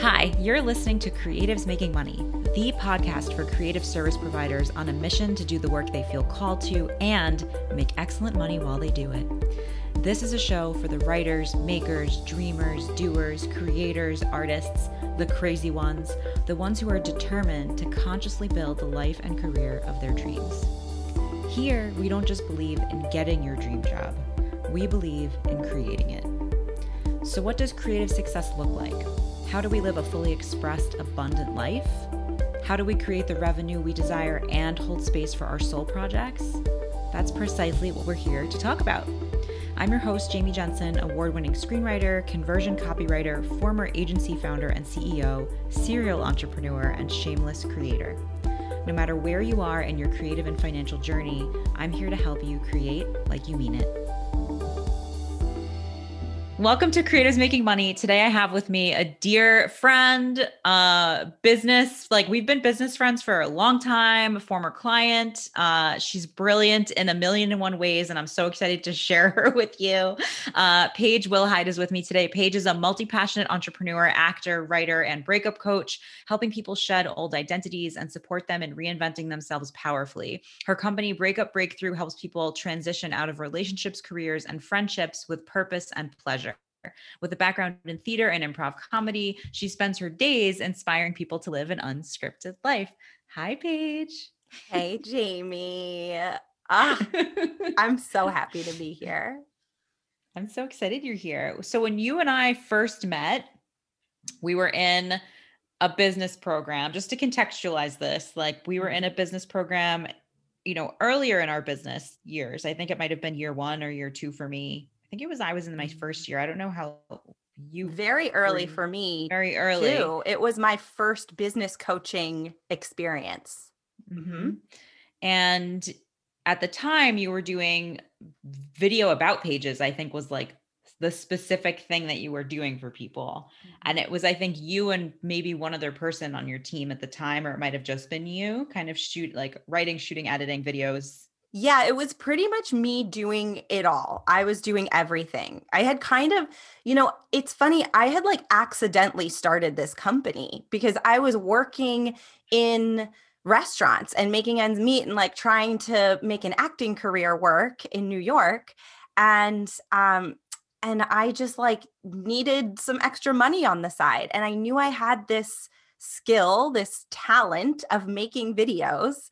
Hi, you're listening to Creatives Making Money, the podcast for creative service providers on a mission to do the work they feel called to and make excellent money while they do it. This is a show for the writers, makers, dreamers, doers, creators, artists, the crazy ones, the ones who are determined to consciously build the life and career of their dreams. Here, we don't just believe in getting your dream job, we believe in creating it. So, what does creative success look like? How do we live a fully expressed, abundant life? How do we create the revenue we desire and hold space for our soul projects? That's precisely what we're here to talk about. I'm your host, Jamie Jensen, award winning screenwriter, conversion copywriter, former agency founder and CEO, serial entrepreneur, and shameless creator. No matter where you are in your creative and financial journey, I'm here to help you create like you mean it. Welcome to Creators Making Money. Today I have with me a dear friend, uh, business, like we've been business friends for a long time, a former client. Uh, she's brilliant in a million and one ways, and I'm so excited to share her with you. Uh, Paige Wilhide is with me today. Paige is a multi-passionate entrepreneur, actor, writer, and breakup coach, helping people shed old identities and support them in reinventing themselves powerfully. Her company, Breakup Breakthrough, helps people transition out of relationships, careers, and friendships with purpose and pleasure. With a background in theater and improv comedy, she spends her days inspiring people to live an unscripted life. Hi, Paige. Hey, Jamie. Ah, I'm so happy to be here. I'm so excited you're here. So, when you and I first met, we were in a business program. Just to contextualize this, like we were in a mm-hmm. business program, you know, earlier in our business years. I think it might have been year one or year two for me think it was I was in my first mm. year. I don't know how you very early for me. Very early. Too. It was my first business coaching experience. Mm-hmm. And at the time you were doing video about pages, I think was like the specific thing that you were doing for people. Mm-hmm. And it was, I think, you and maybe one other person on your team at the time, or it might have just been you kind of shoot like writing, shooting, editing videos yeah, it was pretty much me doing it all. I was doing everything. I had kind of, you know, it's funny, I had like accidentally started this company because I was working in restaurants and making ends meet and like trying to make an acting career work in New York. And um and I just like needed some extra money on the side and I knew I had this skill, this talent of making videos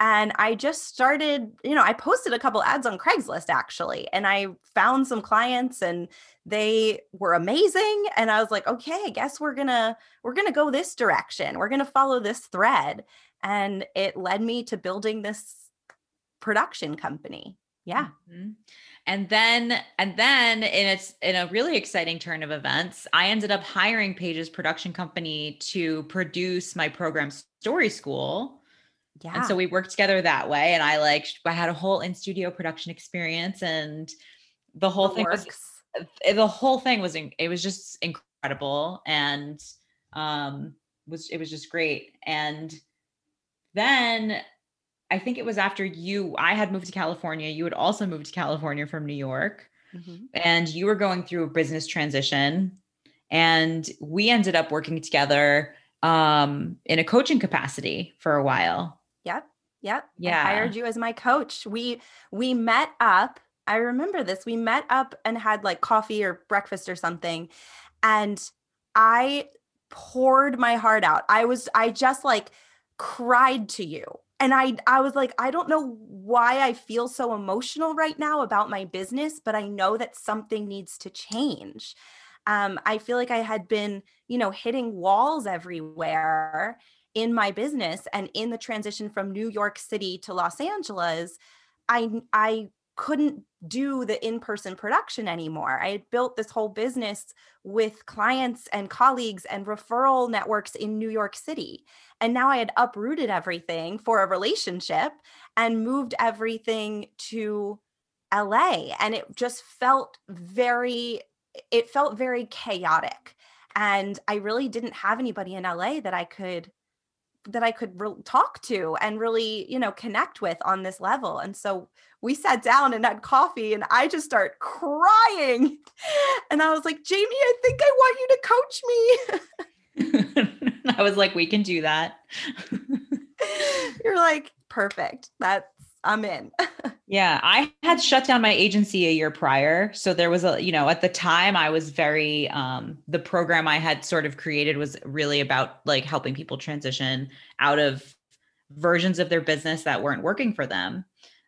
and I just started, you know, I posted a couple ads on Craigslist actually, and I found some clients and they were amazing and I was like, okay, I guess we're going to we're going to go this direction. We're going to follow this thread and it led me to building this production company. Yeah. Mm-hmm. And then and then in its in a really exciting turn of events, I ended up hiring Paige's production company to produce my program Story School yeah. And so we worked together that way. And I like, I had a whole in studio production experience and the whole thing works. was, eh, the whole thing was, it was just incredible. And, um, was, it was just great. And then I think it was after you, I had moved to California. You had also moved to California from New York mm-hmm. and you were going through a business transition and we ended up working together um in a coaching capacity for a while Yep. Yep. Yeah. I hired you as my coach. We we met up. I remember this. We met up and had like coffee or breakfast or something. And I poured my heart out. I was I just like cried to you. And I I was like I don't know why I feel so emotional right now about my business, but I know that something needs to change. Um, I feel like I had been, you know, hitting walls everywhere in my business and in the transition from New York City to Los Angeles, I I couldn't do the in-person production anymore. I had built this whole business with clients and colleagues and referral networks in New York City. And now I had uprooted everything for a relationship and moved everything to LA and it just felt very it felt very chaotic. And I really didn't have anybody in LA that I could that I could re- talk to and really, you know, connect with on this level. And so we sat down and had coffee and I just start crying. And I was like, "Jamie, I think I want you to coach me." I was like, we can do that. You're like, perfect. That's I'm in. yeah, I had shut down my agency a year prior. So there was a, you know, at the time I was very um the program I had sort of created was really about like helping people transition out of versions of their business that weren't working for them.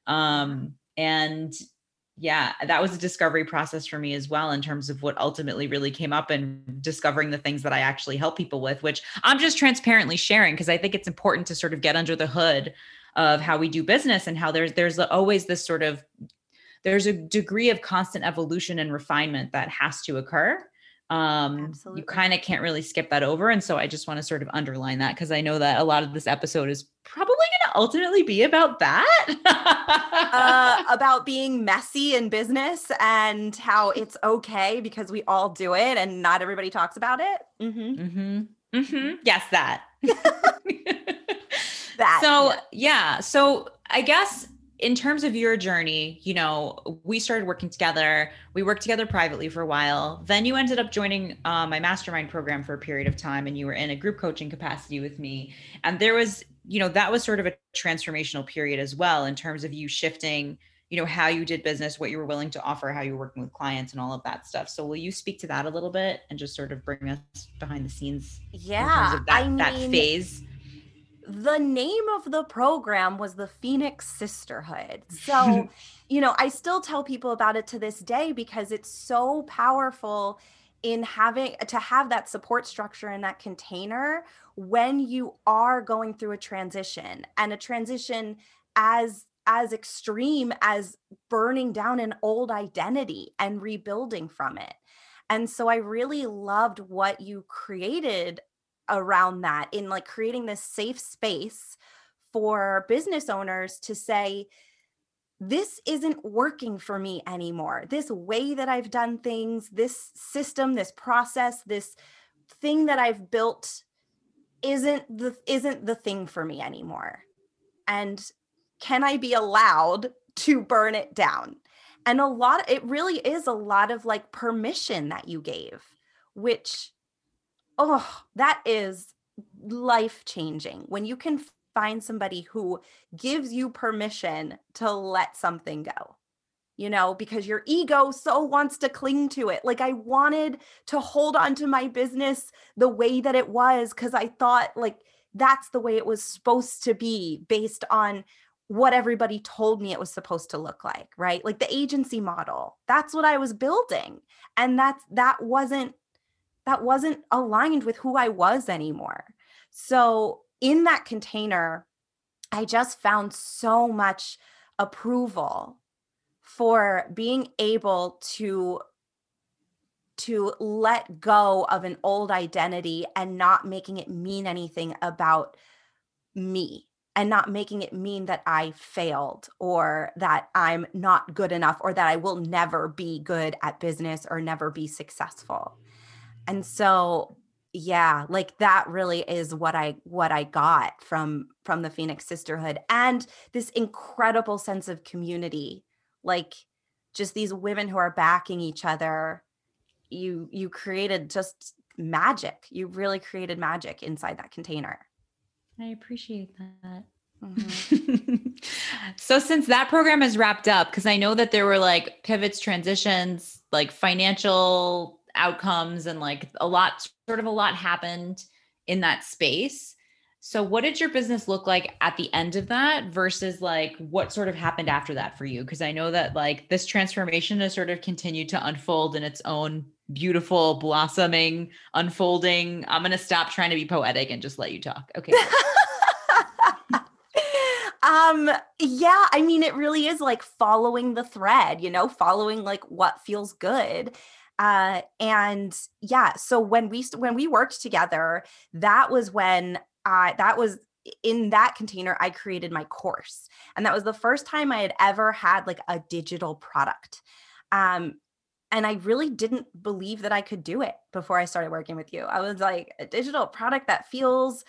Um and yeah, that was a discovery process for me as well in terms of what ultimately really came up and discovering the things that I actually help people with, which I'm just transparently sharing because I think it's important to sort of get under the hood of how we do business and how there's there's always this sort of there's a degree of constant evolution and refinement that has to occur um Absolutely. you kind of can't really skip that over and so i just want to sort of underline that because i know that a lot of this episode is probably going to ultimately be about that uh, about being messy in business and how it's okay because we all do it and not everybody talks about it mm-hmm. Mm-hmm. Mm-hmm. yes that that. So, yeah. So, I guess in terms of your journey, you know, we started working together. We worked together privately for a while. Then you ended up joining uh, my mastermind program for a period of time, and you were in a group coaching capacity with me. And there was, you know, that was sort of a transformational period as well in terms of you shifting, you know, how you did business, what you were willing to offer, how you were working with clients, and all of that stuff. So, will you speak to that a little bit and just sort of bring us behind the scenes? Yeah, that, I mean, that phase the name of the program was the Phoenix Sisterhood. So, you know, I still tell people about it to this day because it's so powerful in having to have that support structure in that container when you are going through a transition and a transition as as extreme as burning down an old identity and rebuilding from it. And so I really loved what you created around that in like creating this safe space for business owners to say this isn't working for me anymore. This way that i've done things this system this process this thing that i've built isn't the isn't the thing for me anymore. And can i be allowed to burn it down? And a lot it really is a lot of like permission that you gave which oh, that is life changing when you can find somebody who gives you permission to let something go you know because your ego so wants to cling to it. Like i wanted to hold on to my business the way that it was cuz i thought like that's the way it was supposed to be based on what everybody told me it was supposed to look like right? Like the agency model that's what i was building. And that's that wasn't that wasn't aligned with who I was anymore. So in that container, I just found so much approval for being able to to let go of an old identity and not making it mean anything about me and not making it mean that I failed or that I'm not good enough or that I will never be good at business or never be successful and so yeah like that really is what i what i got from from the phoenix sisterhood and this incredible sense of community like just these women who are backing each other. You you created just magic. You really created magic inside that container. I appreciate that. Mm-hmm. so since that program is wrapped up because i know that there were like pivots transitions like financial outcomes and like a lot sort of a lot happened in that space. So what did your business look like at the end of that versus like what sort of happened after that for you? Because i know that like this transformation has sort of continued to unfold in its own beautiful blossoming unfolding. I'm going to stop trying to be poetic and just let you talk. Okay. Um yeah i mean it really is like following the thread you know following like what feels good uh, and yeah, so when we when we worked together, that was when I that was in that container I created my course, and that was the first time I had ever had like a digital product. Um, and I really didn't believe that I could do it before I started working with you. I was like a digital product that feels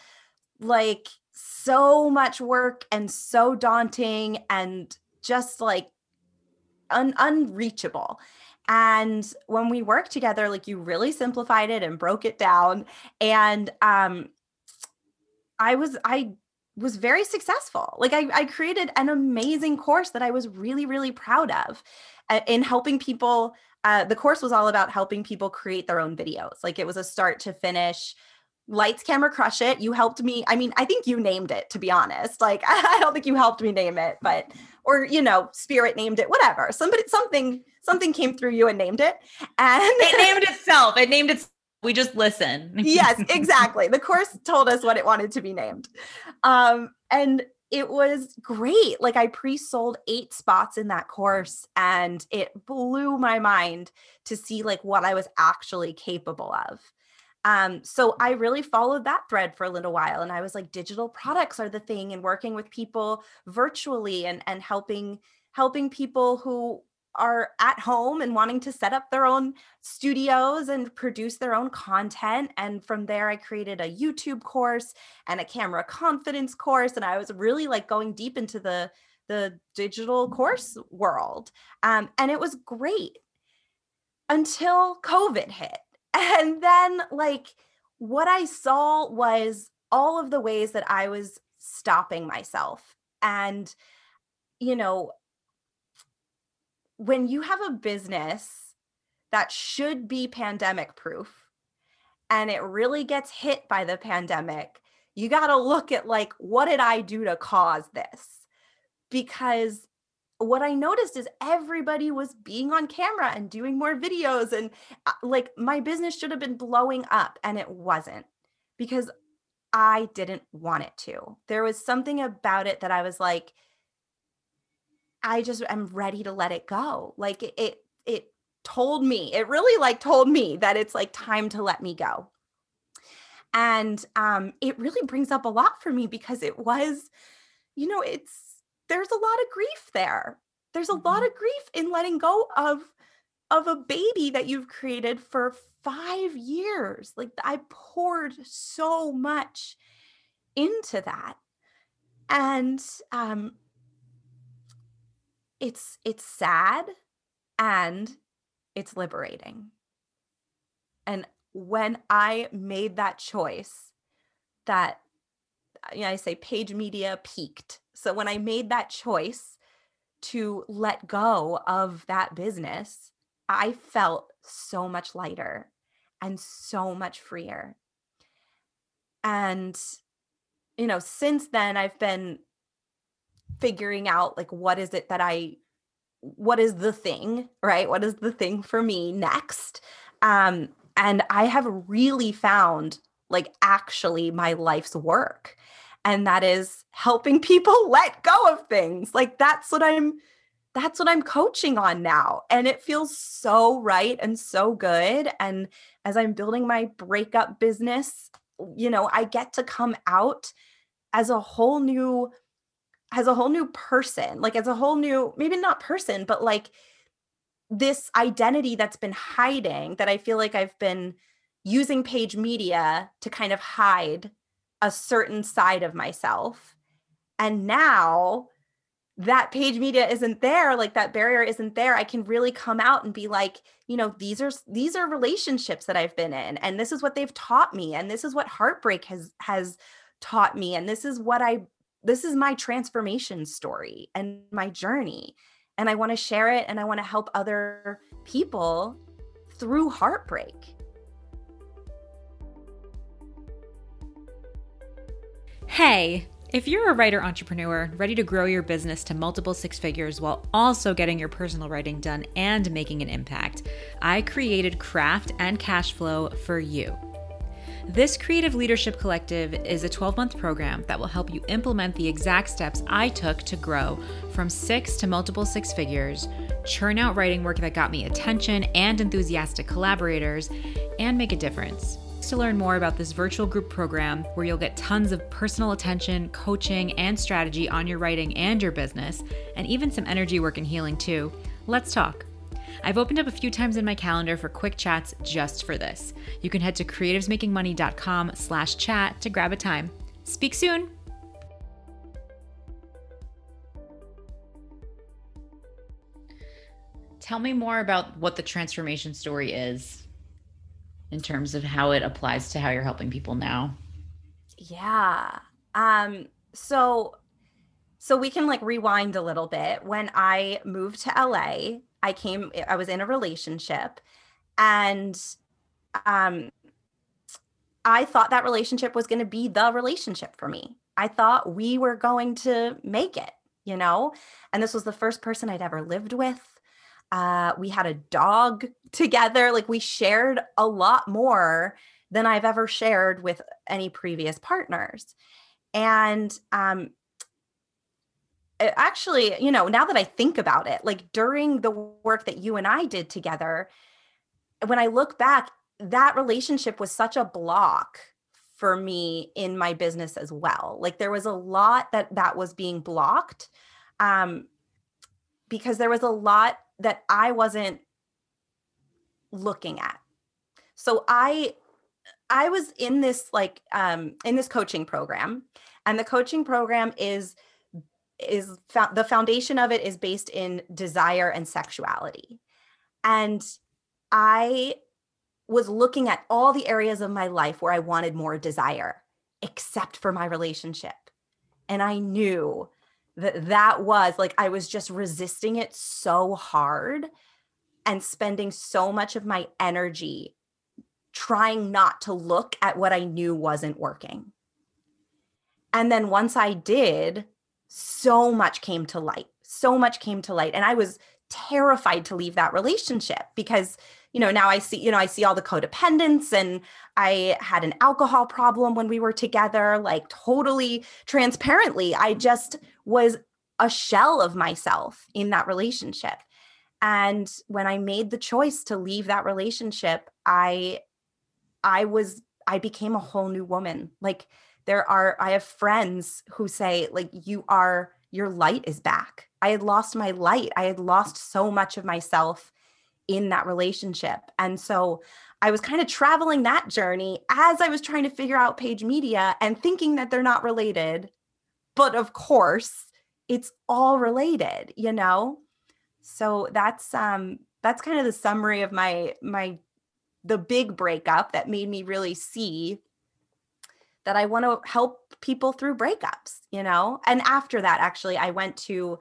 like so much work and so daunting and just like un- unreachable. And when we worked together, like you really simplified it and broke it down. And um, I was I was very successful. Like I, I created an amazing course that I was really, really proud of uh, in helping people. Uh, the course was all about helping people create their own videos. Like it was a start to finish lights camera crush it. You helped me i mean i think you named it to be honest. Like i don't think you helped me name it but or you know spirit named it whatever. Somebody something something came through you and named it and it named itself. It named it we just listen. Yes exactly. The course told us what it wanted to be named. Um and it was great. Like i pre-sold eight spots in that course and it blew my mind to see like what i was actually capable of um, so I really followed that thread for a little while. And I was like, digital products are the thing and working with people virtually and and helping helping people who are at home and wanting to set up their own studios and produce their own content. And from there, I created a YouTube course and a camera confidence course. And I was really like going deep into the the digital course world. Um, and it was great until COVID hit and then, like, what I saw was all of the ways that I was stopping myself. And, you know, when you have a business that should be pandemic proof and it really gets hit by the pandemic, you got to look at like, what did I do to cause this? Because what I noticed is everybody was being on camera and doing more videos. And uh, like my business should have been blowing up and it wasn't because I didn't want it to. There was something about it that I was like, I just am ready to let it go. Like it, it, it told me, it really like told me that it's like time to let me go. And um, it really brings up a lot for me because it was, you know, it's there's a lot of grief there. There's a mm-hmm. lot of grief in letting go of of a baby that you've created for 5 years. Like I poured so much into that. And um it's it's sad and it's liberating. And when I made that choice that you know, I say Paige Media peaked so when I made that choice to let go of that business, I felt so much lighter and so much freer. And, you know, since then, I've been figuring out like, what is it that I, what is the thing, right? What is the thing for me next? Um, and I have really found like actually my life's work and that is helping people let go of things. Like that's what I'm that's what I'm coaching on now and it feels so right and so good and as I'm building my breakup business, you know, I get to come out as a whole new as a whole new person, like as a whole new maybe not person, but like this identity that's been hiding that I feel like I've been using Paige Media to kind of hide a certain side of myself. And now that Paige Media isn't there, like that barrier isn't there, I can really come out and be like, you know, these are these are relationships that I've been in and this is what they've taught me and this is what heartbreak has has taught me and this is what I this is my transformation story and my journey and I want to share it and I want to help other people through heartbreak. Hey, if you're a writer entrepreneur ready to grow your business to multiple six figures while also getting your personal writing done and making an impact, I created Craft and Cash Flow for you. This Creative Leadership Collective is a 12 month program that will help you implement the exact steps I took to grow from six to multiple six figures, churn out writing work that got me attention and enthusiastic collaborators, and make a difference to learn more about this virtual group program where you'll get tons of personal attention, coaching, and strategy on your writing and your business, and even some energy work and healing too, let's talk. I've opened up a few times in my calendar for quick chats just for this. You can head to creativesmakingmoney.com slash chat to grab a time. Speak soon! Tell me more about what the transformation story is in terms of how it applies to how you're helping people now? Yeah. Um, so so we can like rewind a little bit. When I moved to LA, I came I was in a relationship and um I thought that relationship was going to be the relationship for me. I thought we were going to make it, you know? And this was the first person I'd ever lived with. Uh, we had a dog together. Like we shared a lot more than I've ever shared with any previous partners. And um, actually, you know, now that I think about it, like during the work that you and I did together, when I look back, that relationship was such a block for me in my business as well. Like there was a lot that that was being blocked um because there was a lot that I wasn't looking at. So I I was in this like um in this coaching program and the coaching program is is fo- the foundation of it is based in desire and sexuality. And I was looking at all the areas of my life where I wanted more desire, except for my relationship. And I knew that that was like, I was just resisting it so hard and spending so much of my energy trying not to look at what I knew wasn't working. And then once I did, so much came to light. So much came to light. And I was terrified to leave that relationship because you know now i see you know i see all the codependence and i had an alcohol problem when we were together like totally transparently. I just was a shell of myself in that relationship. And when i made the choice to leave that relationship i i was i became a whole new woman. Like there are i have friends who say like you are your light is back. I had lost my light. I had lost so much of myself in that relationship. And so I was kind of traveling that journey as I was trying to figure out Paige Media and thinking that they're not related. But of course, it's all related, you know? So that's um that's kind of the summary of my my the big breakup that made me really see that I want to help people through breakups, you know? And after that actually I went to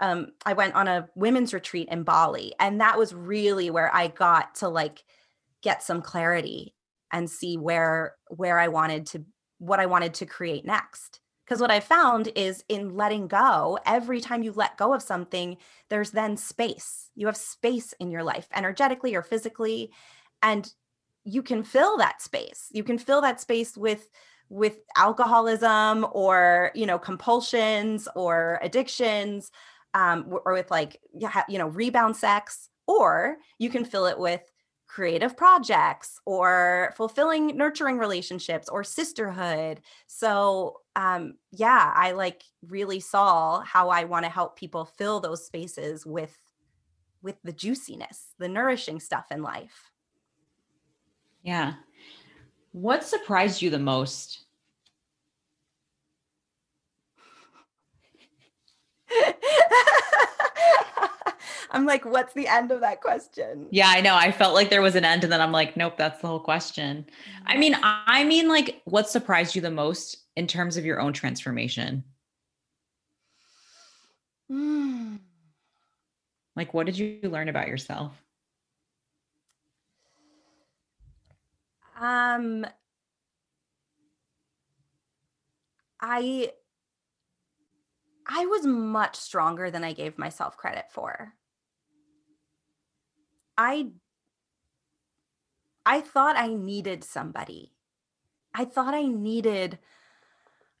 um, I went on a women's retreat in Bali, and that was really where I got to like get some clarity and see where where I wanted to what I wanted to create next. Because what I found is in letting go, every time you let go of something, there's then space. You have space in your life, energetically or physically, and you can fill that space. You can fill that space with with alcoholism or you know compulsions or addictions um, or with like you know rebound sex or you can fill it with creative projects or fulfilling nurturing relationships or sisterhood. So um yeah i like really saw how i want to help people fill those spaces with with the juiciness the nourishing stuff in life. Yeah. What surprised you the most I'm like, what's the end of that question? Yeah, I know. I felt like there was an end, and then I'm like, nope, that's the whole question. I mean, I mean, like, what surprised you the most in terms of your own transformation? Mm. Like, what did you learn about yourself? Um, I I was much stronger than I gave myself credit for. I I thought I needed somebody. I thought I needed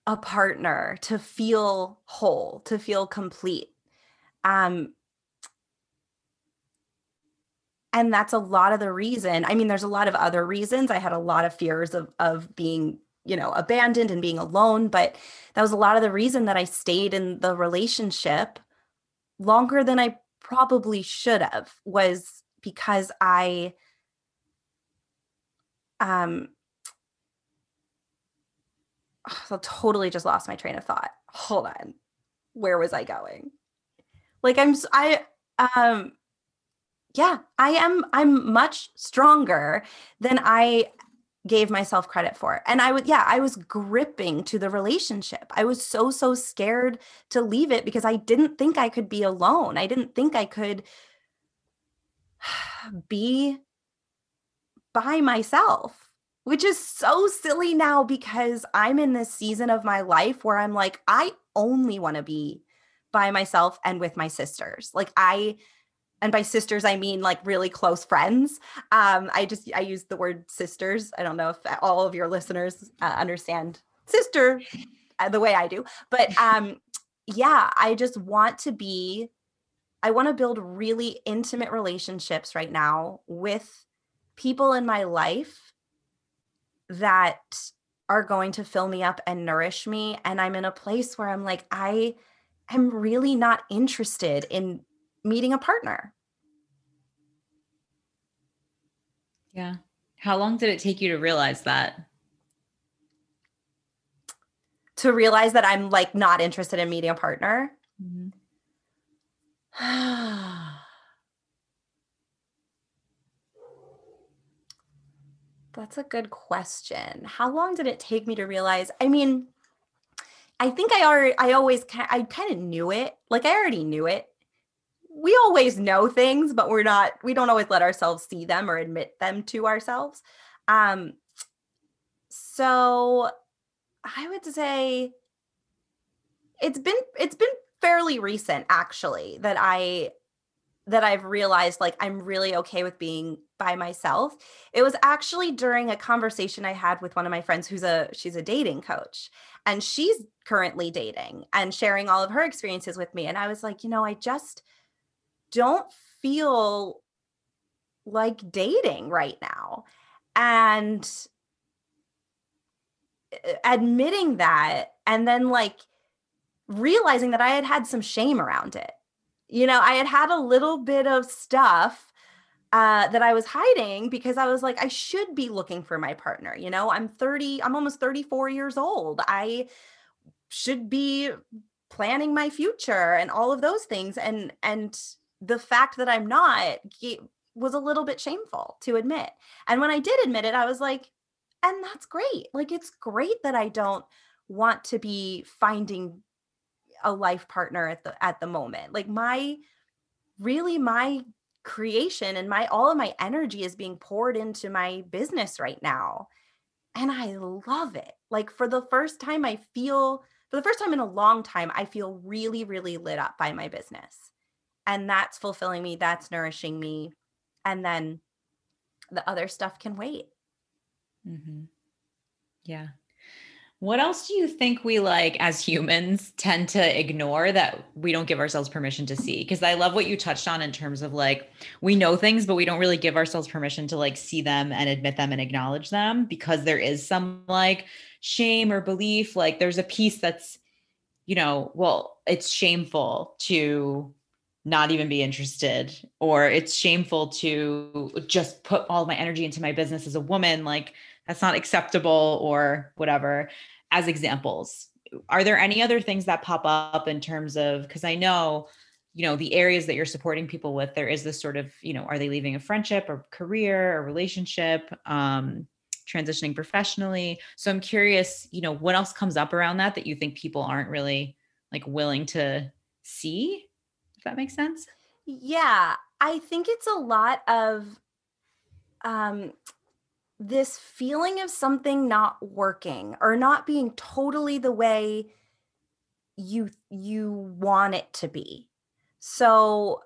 a partner to feel whole, to feel complete. Um and that's a lot of the reason. I mean there's a lot of other reasons. I had a lot of fears of of being you know abandoned and being alone but that was a lot of the reason that i stayed in the relationship longer than i probably should have was because i um I totally just lost my train of thought. Hold on. Where was I going? Like I'm I um yeah, I am I'm much stronger than I gave myself credit for. And I would, yeah, I was gripping to the relationship. I was so, so scared to leave it because I didn't think I could be alone. I didn't think I could be by myself, which is so silly now because I'm in this season of my life where I'm like, I only want to be by myself and with my sisters. Like, I, and by sisters i mean like really close friends. Um i just i use the word sisters. I don't know if all of your listeners uh, understand sister uh, the way i do but um yeah i just want to be i want to build really intimate relationships right now with people in my life that are going to fill me up and nourish me and i'm in a place where i'm like i am really not interested in meeting a partner. Yeah. How long did it take you to realize that? To realize that I'm like not interested in meeting a partner? Mm-hmm. That's a good question. How long did it take me to realize? I mean, I think I already, I always, I kind of knew it. Like I already knew it we always know things, but we're not, we don't always let ourselves see them or admit them to ourselves. Um, so I would say it's been it's been fairly recent actually that I that I've realized like I'm really okay with being by myself. It was actually during a conversation I had with one of my friends who's a she's a dating coach and she's currently dating and sharing all of her experiences with me and I was like, you know, I just don't feel like dating right now. And eh, admitting that and then like realizing that I had had some shame around it. You know, I had had a little bit of stuff uh, that I was hiding because I was like, I should be looking for my partner. You know, I'm 30, I'm almost 34 years old. I should be planning my future and all of those things. And, and the fact that I'm not was a little bit shameful to admit. And when I did admit it, I was like, and that's great. Like, it's great that I don't want to be finding a life partner at the at the moment like my really my creation and my all of my energy is being poured into my business right now and i love it like for the first time i feel for the first time in a long time i feel really really lit up by my business and that's fulfilling me that's nourishing me and then the other stuff can wait mm-hmm. yeah what else do you think we like as humans tend to ignore that we don't give ourselves permission to see? Because I love what you touched on in terms of like we know things, but we don't really give ourselves permission to like see them and admit them and acknowledge them because there is some like shame or belief. Like there's a piece that's, you know, well, it's shameful to not even be interested or it's shameful to just put all my energy into my business as a woman like that's not acceptable or whatever. As examples are there any other things that pop up in terms of because i know you know the areas that you're supporting people with there is this sort of you know are they leaving a friendship or career or relationship um transitioning professionally? So i'm curious you know what else comes up around that that you think people aren't really like willing to see that makes sense. Yeah, I think it's a lot of um this feeling of something not working or not being totally the way you you want it to be. So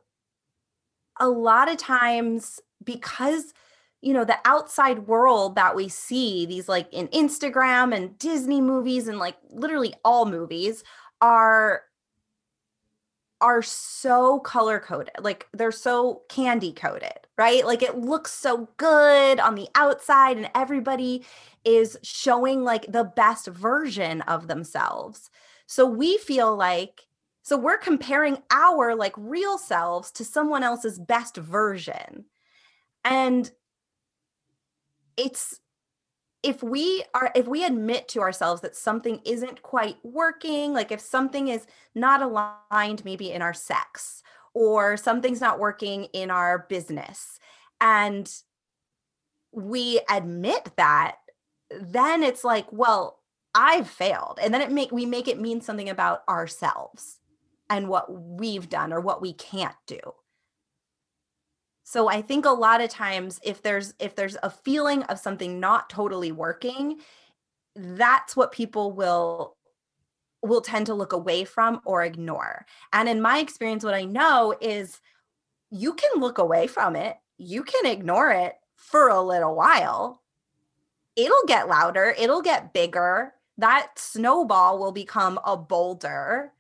a lot of times because you know the outside world that we see these like in Instagram and Disney movies and like literally all movies are are so color coded. Like they're so candy coated, right? Like it looks so good on the outside and everybody is showing like the best version of themselves. So we feel like so we're comparing our like real selves to someone else's best version. And it's if we are if we admit to ourselves that something isn't quite working like if something is not aligned maybe in our sex or something's not working in our business and we admit that then it's like, well, I've failed. And then it make we make it mean something about ourselves and what we've done or what we can't do. So I think a lot of times if there's if there's a feeling of something not totally working, that's what people will will tend to look away from or ignore. And in my experience what I know is you can look away from it, you can ignore it for a little while. It'll get louder, it'll get bigger. That snowball will become a boulder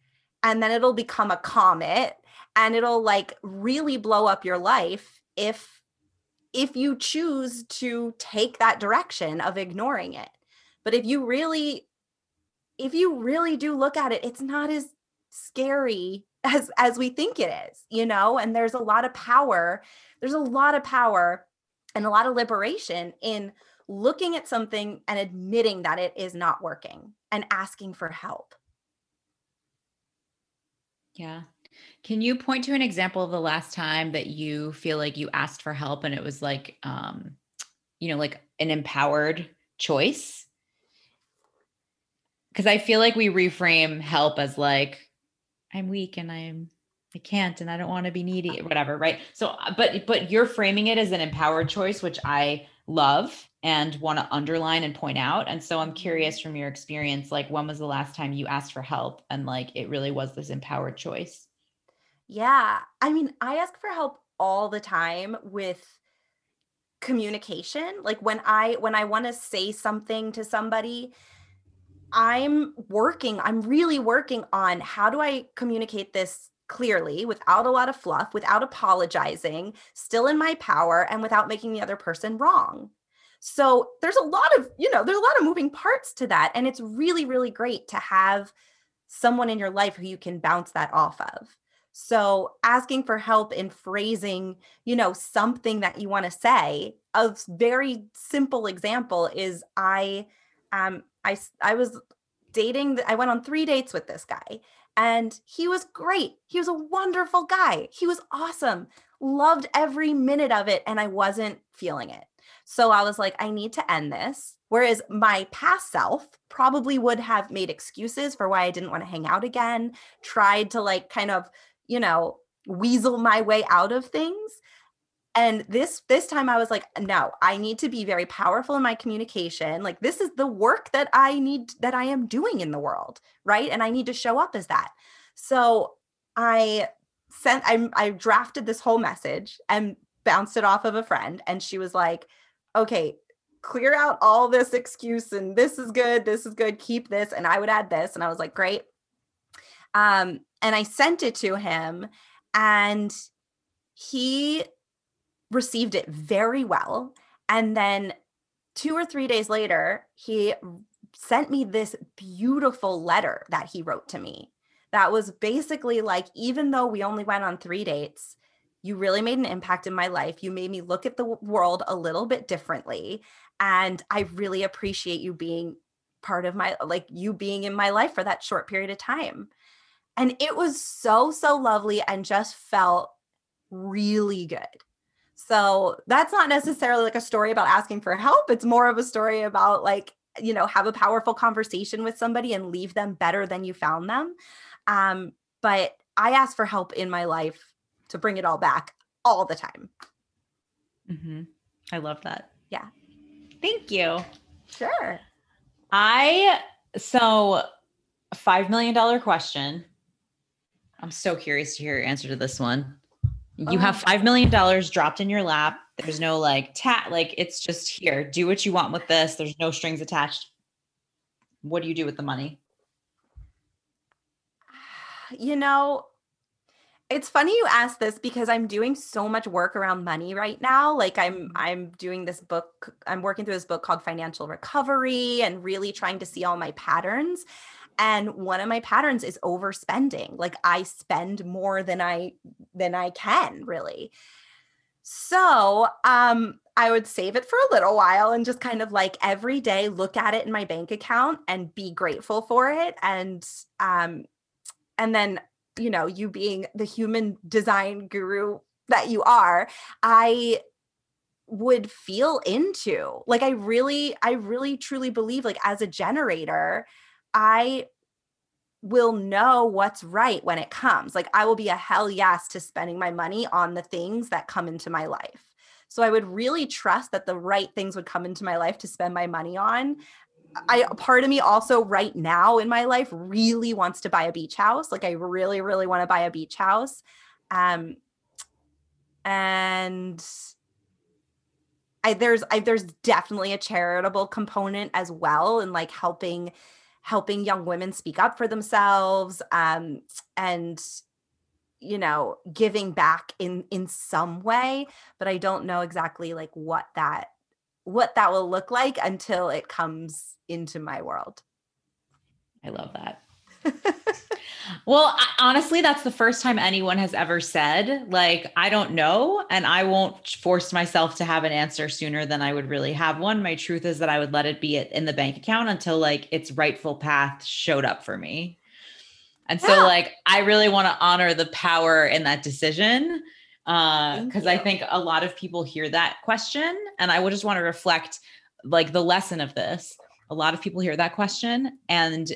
and then it'll become a comet and it'll like really blow up your life if if you choose to take that direction of ignoring it. But if you really if you really do look at it it's not as scary as as we think it is you know? And there's a lot of power there's a lot of power and a lot of liberation in looking at something and admitting that it is not working and asking for help. Yeah can you point to an example of the last time that you feel like you asked for help and it was like um you know like an empowered choice? Cuz I feel like we reframe help as like I'm weak and I'm I can't and I don't want to be needy whatever, right? So but but you're framing it as an empowered choice which I love and want to underline and point out. And so I'm curious from your experience like when was the last time you asked for help and like it really was this empowered choice? Yeah. I mean, I ask for help all the time with communication. Like when I when I want to say something to somebody, I'm working, I'm really working on how do I communicate this clearly without a lot of fluff, without apologizing, still in my power and without making the other person wrong. So there's a lot of, you know, there's a lot of moving parts to that and it's really really great to have someone in your life who you can bounce that off of. So asking for help in phrasing, you know, something that you want to say. A very simple example is I um I I was dating I went on 3 dates with this guy and he was great. He was a wonderful guy. He was awesome. Loved every minute of it and I wasn't feeling it. So I was like I need to end this. Whereas my past self probably would have made excuses for why I didn't want to hang out again, tried to like kind of you know, weasel my way out of things. And this this time I was like, no, I need to be very powerful in my communication. Like this is the work that I need that I am doing in the world, right? And I need to show up as that. So I sent I I drafted this whole message and bounced it off of a friend and she was like, "Okay, clear out all this excuse and this is good, this is good, keep this." And I would add this and I was like, "Great." Um and I sent it to him and he received it very well. And then two or three days later, he sent me this beautiful letter that he wrote to me. That was basically like, even though we only went on three dates, you really made an impact in my life. You made me look at the world a little bit differently. And I really appreciate you being part of my, like, you being in my life for that short period of time. And it was so, so lovely and just felt really good. So that's not necessarily like a story about asking for help. It's more of a story about like, you know, have a powerful conversation with somebody and leave them better than you found them. Um, but I ask for help in my life to bring it all back all the time. Mm-hmm. I love that. Yeah. Thank you. Sure. I, so, $5 million question. I'm so curious to hear your answer to this one. You have oh. $5 million dropped in your lap. There's no like tat, like it's just here. Do what you want with this. There's no strings attached. What do you do with the money? You know, it's funny you ask this because I'm doing so much work around money right now. Like I'm mm-hmm. I'm doing this book, I'm working through this book called Financial Recovery and really trying to see all my patterns. And one of my patterns is overspending. Like I spend more than I than I can really. So, um I would save it for a little while and just kind of like every day look at it in my bank account and be grateful for it and um and then you know, you being the human design guru that you are, I would feel into. Like I really I really truly believe like as a generator, I will know what's right when it comes. Like I will be a hell yes to spending my money on the things that come into my life. So I would really trust that the right things would come into my life to spend my money on. I part of me also right now in my life really wants to buy a beach house. Like I really really want to buy a beach house. Um and I there's I there's definitely a charitable component as well and like helping helping young women speak up for themselves um and you know giving back in in some way but I don't know exactly like what that what that will look like until it comes into my world. I love that. well, I, honestly, that's the first time anyone has ever said, like, I don't know. And I won't force myself to have an answer sooner than I would really have one. My truth is that I would let it be in the bank account until like its rightful path showed up for me. And so, yeah. like, I really want to honor the power in that decision because uh, I think a lot of people hear that question. And I would just want to reflect like the lesson of this. A lot of people hear that question and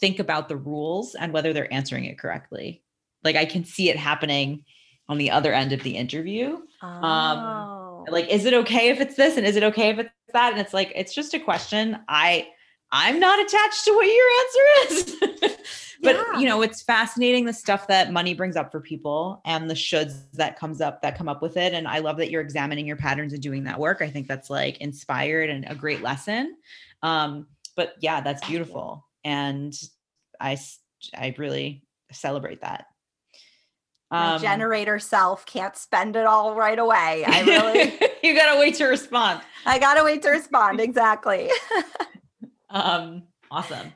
think about the rules and whether they're answering it correctly. Like I can see it happening on the other end of the interview. Um, oh. Um, like, is it okay if it's this? And is it okay if it's that? And it's like, it's just a question. I, I'm not attached to what your answer is. but yeah. you know, it's fascinating the stuff that money brings up for people and the shoulds that comes up that come up with it. And I love that you're examining your patterns and doing that work. I think that's like inspired and a great lesson. Um, but yeah, that's beautiful and I I really celebrate that. My um, generator self can't spend it all right away. I really you gotta wait to respond. I gotta wait to respond. Exactly. um, awesome.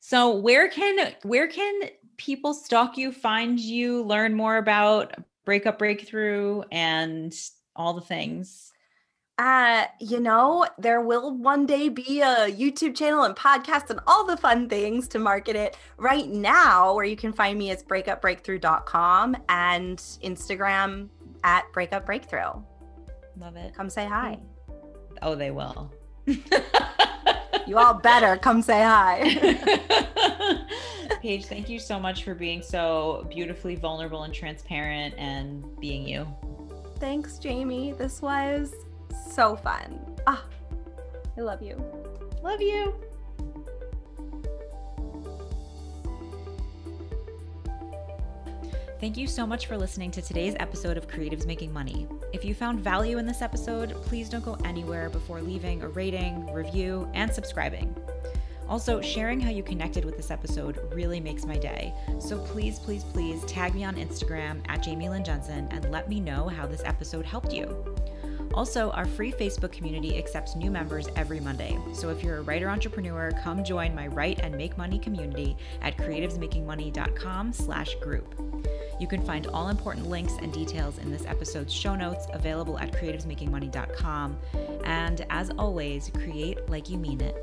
So where can where can people stalk you, find you, learn more about breakup breakthrough and all the things? Uh you know there will one day be a youtube channel and podcast and all the fun things to market it. Right now where you can find me is breakupbreakthrough.com and instagram at breakupbreakthrough love it. Come say hi. Oh they will. You all better come say hi. Paige thank you so much for being so beautifully vulnerable and transparent and being you. Thanks jamie. This was so fun. Ah, I love you. Love you. Thank you so much for listening to today's episode of Creatives Making Money. If you found value in this episode, please don't go anywhere before leaving a rating, review, and subscribing. Also, sharing how you connected with this episode really makes my day. So please, please, please tag me on Instagram at Jamie Lynn Jensen and let me know how this episode helped you. Also, our free Facebook community accepts new members every Monday. So if you're a writer entrepreneur, come join my Write and Make Money community at creativesmakingmoney.com slash group. You can find all important links and details in this episode's show notes available at creativesmakingmoney.com. And as always, create like you mean it.